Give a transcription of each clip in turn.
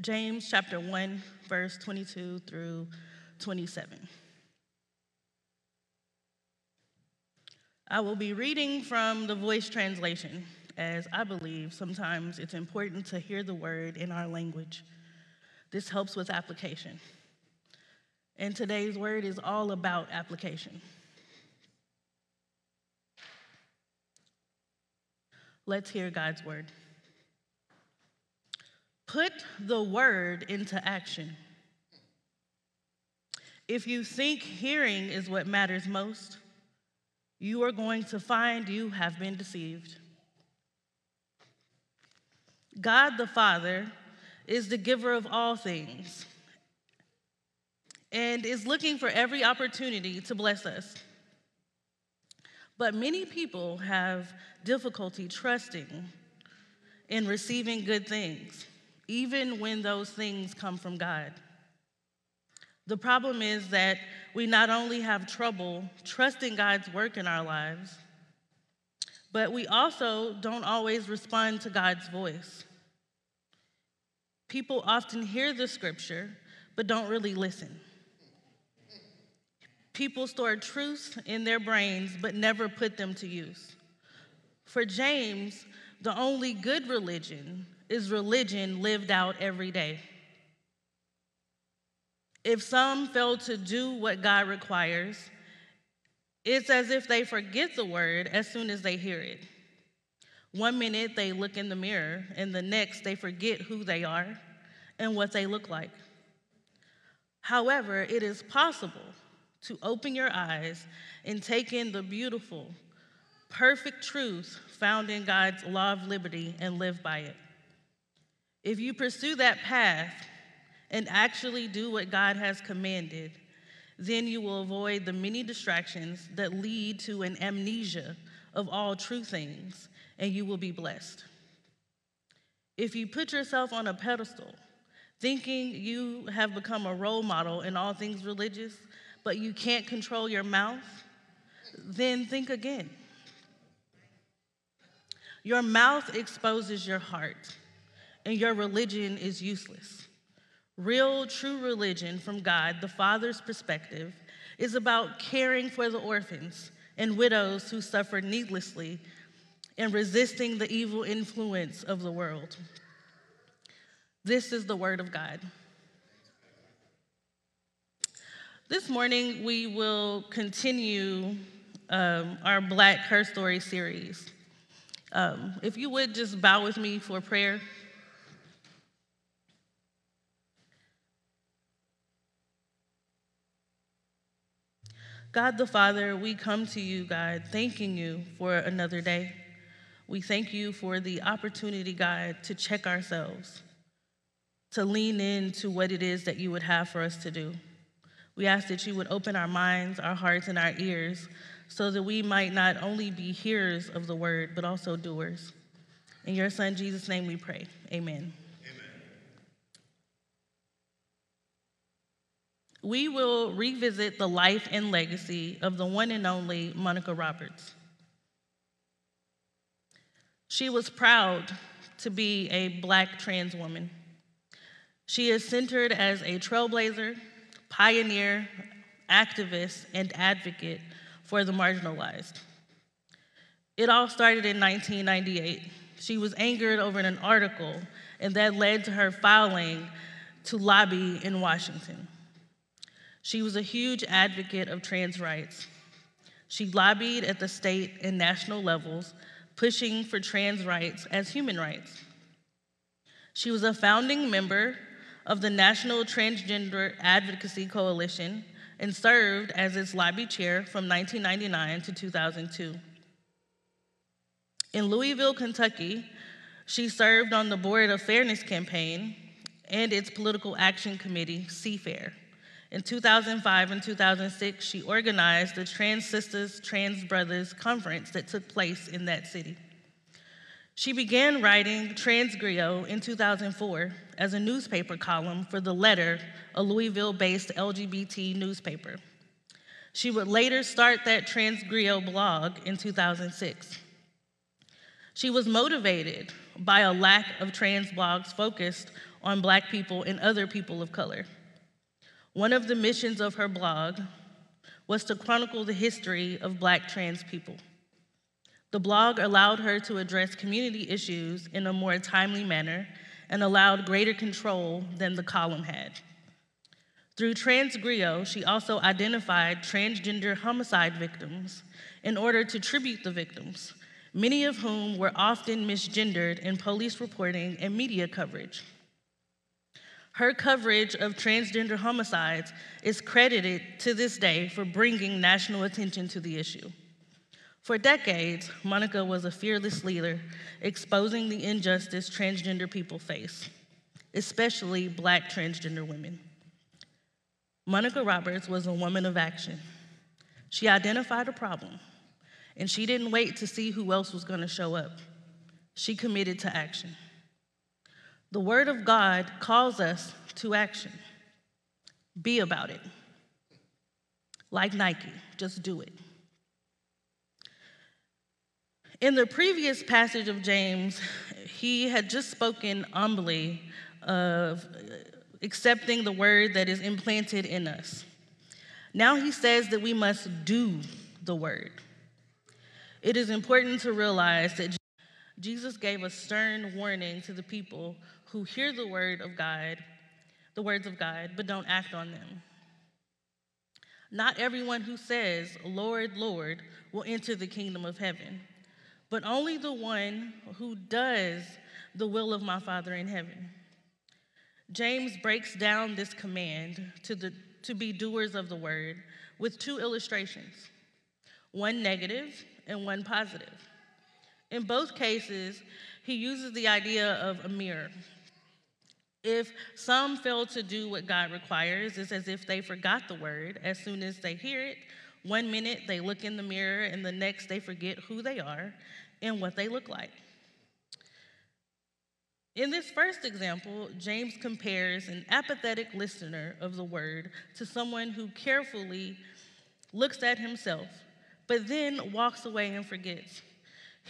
James chapter 1, verse 22 through 27. I will be reading from the voice translation, as I believe sometimes it's important to hear the word in our language. This helps with application. And today's word is all about application. Let's hear God's word. Put the word into action. If you think hearing is what matters most, you are going to find you have been deceived. God the Father is the giver of all things and is looking for every opportunity to bless us. But many people have difficulty trusting in receiving good things even when those things come from God. The problem is that we not only have trouble trusting God's work in our lives, but we also don't always respond to God's voice. People often hear the scripture, but don't really listen. People store truths in their brains, but never put them to use. For James, the only good religion is religion lived out every day. If some fail to do what God requires, it's as if they forget the word as soon as they hear it. One minute they look in the mirror, and the next they forget who they are and what they look like. However, it is possible to open your eyes and take in the beautiful, perfect truth found in God's law of liberty and live by it. If you pursue that path and actually do what God has commanded, then you will avoid the many distractions that lead to an amnesia of all true things, and you will be blessed. If you put yourself on a pedestal, thinking you have become a role model in all things religious, but you can't control your mouth, then think again. Your mouth exposes your heart and your religion is useless. Real, true religion from God, the Father's perspective, is about caring for the orphans and widows who suffer needlessly and resisting the evil influence of the world. This is the Word of God. This morning, we will continue um, our Black Her Story series. Um, if you would just bow with me for prayer. God the Father, we come to you, God, thanking you for another day. We thank you for the opportunity, God, to check ourselves, to lean into what it is that you would have for us to do. We ask that you would open our minds, our hearts, and our ears so that we might not only be hearers of the word, but also doers. In your Son, Jesus' name, we pray. Amen. We will revisit the life and legacy of the one and only Monica Roberts. She was proud to be a black trans woman. She is centered as a trailblazer, pioneer, activist, and advocate for the marginalized. It all started in 1998. She was angered over an article, and that led to her filing to lobby in Washington. She was a huge advocate of trans rights. She lobbied at the state and national levels, pushing for trans rights as human rights. She was a founding member of the National Transgender Advocacy Coalition and served as its lobby chair from 1999 to 2002. In Louisville, Kentucky, she served on the board of Fairness Campaign and its political action committee, CFAIR. In 2005 and 2006, she organized the Trans Sisters, Trans Brothers conference that took place in that city. She began writing Trans Griot in 2004 as a newspaper column for The Letter, a Louisville based LGBT newspaper. She would later start that Trans Griot blog in 2006. She was motivated by a lack of trans blogs focused on Black people and other people of color. One of the missions of her blog was to chronicle the history of Black trans people. The blog allowed her to address community issues in a more timely manner and allowed greater control than the column had. Through TransGriot, she also identified transgender homicide victims in order to tribute the victims, many of whom were often misgendered in police reporting and media coverage. Her coverage of transgender homicides is credited to this day for bringing national attention to the issue. For decades, Monica was a fearless leader, exposing the injustice transgender people face, especially black transgender women. Monica Roberts was a woman of action. She identified a problem, and she didn't wait to see who else was going to show up. She committed to action. The Word of God calls us to action. Be about it. Like Nike, just do it. In the previous passage of James, he had just spoken humbly of accepting the word that is implanted in us. Now he says that we must do the word. It is important to realize that Jesus gave a stern warning to the people who hear the word of God, the words of God, but don't act on them. Not everyone who says, Lord, Lord, will enter the kingdom of heaven but only the one who does the will of my Father in heaven. James breaks down this command to, the, to be doers of the word with two illustrations one negative and one positive. In both cases, he uses the idea of a mirror. If some fail to do what God requires, it's as if they forgot the word as soon as they hear it. One minute they look in the mirror, and the next they forget who they are and what they look like. In this first example, James compares an apathetic listener of the word to someone who carefully looks at himself, but then walks away and forgets.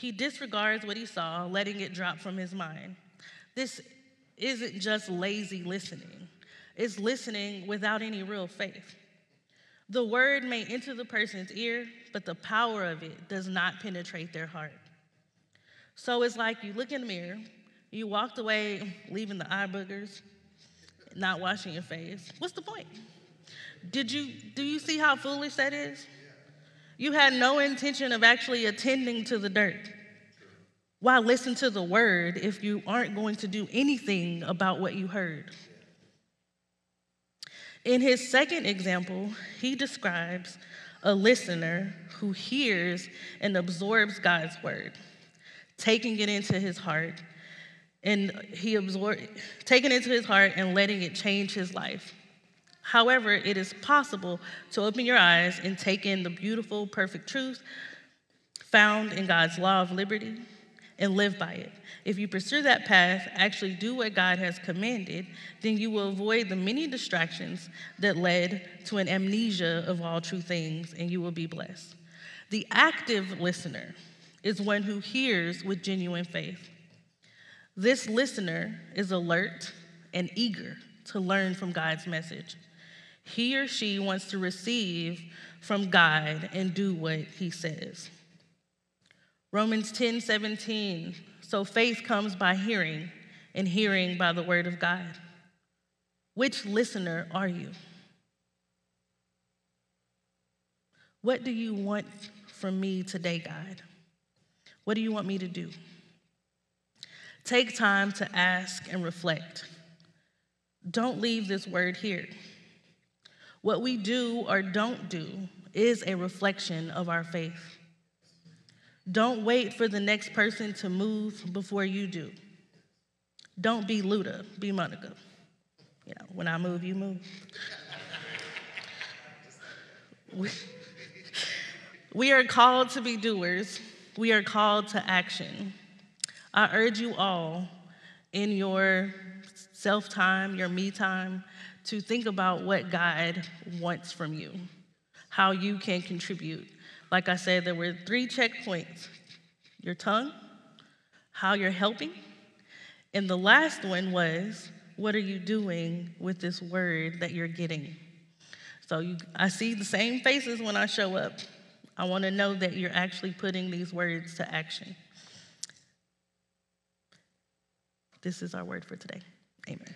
He disregards what he saw, letting it drop from his mind. This isn't just lazy listening, it's listening without any real faith. The word may enter the person's ear, but the power of it does not penetrate their heart. So it's like you look in the mirror, you walked away leaving the eye boogers, not washing your face. What's the point? Did you do you see how foolish that is? You had no intention of actually attending to the dirt. Why listen to the word if you aren't going to do anything about what you heard? In his second example, he describes a listener who hears and absorbs God's word taking it into his heart, and he absorbed, taking it into his heart and letting it change his life. However, it is possible to open your eyes and take in the beautiful, perfect truth found in God's law of liberty and live by it. If you pursue that path, actually do what God has commanded, then you will avoid the many distractions that led to an amnesia of all true things, and you will be blessed. The active listener, is one who hears with genuine faith. This listener is alert and eager to learn from God's message. He or she wants to receive from God and do what he says. Romans 10 17. So faith comes by hearing, and hearing by the word of God. Which listener are you? What do you want from me today, God? What do you want me to do? Take time to ask and reflect. Don't leave this word here. What we do or don't do is a reflection of our faith. Don't wait for the next person to move before you do. Don't be Luda, be Monica. You know, when I move, you move. we, we are called to be doers we are called to action. I urge you all in your self time, your me time, to think about what God wants from you, how you can contribute. Like I said, there were three checkpoints your tongue, how you're helping, and the last one was what are you doing with this word that you're getting? So you, I see the same faces when I show up. I want to know that you're actually putting these words to action. This is our word for today. Amen.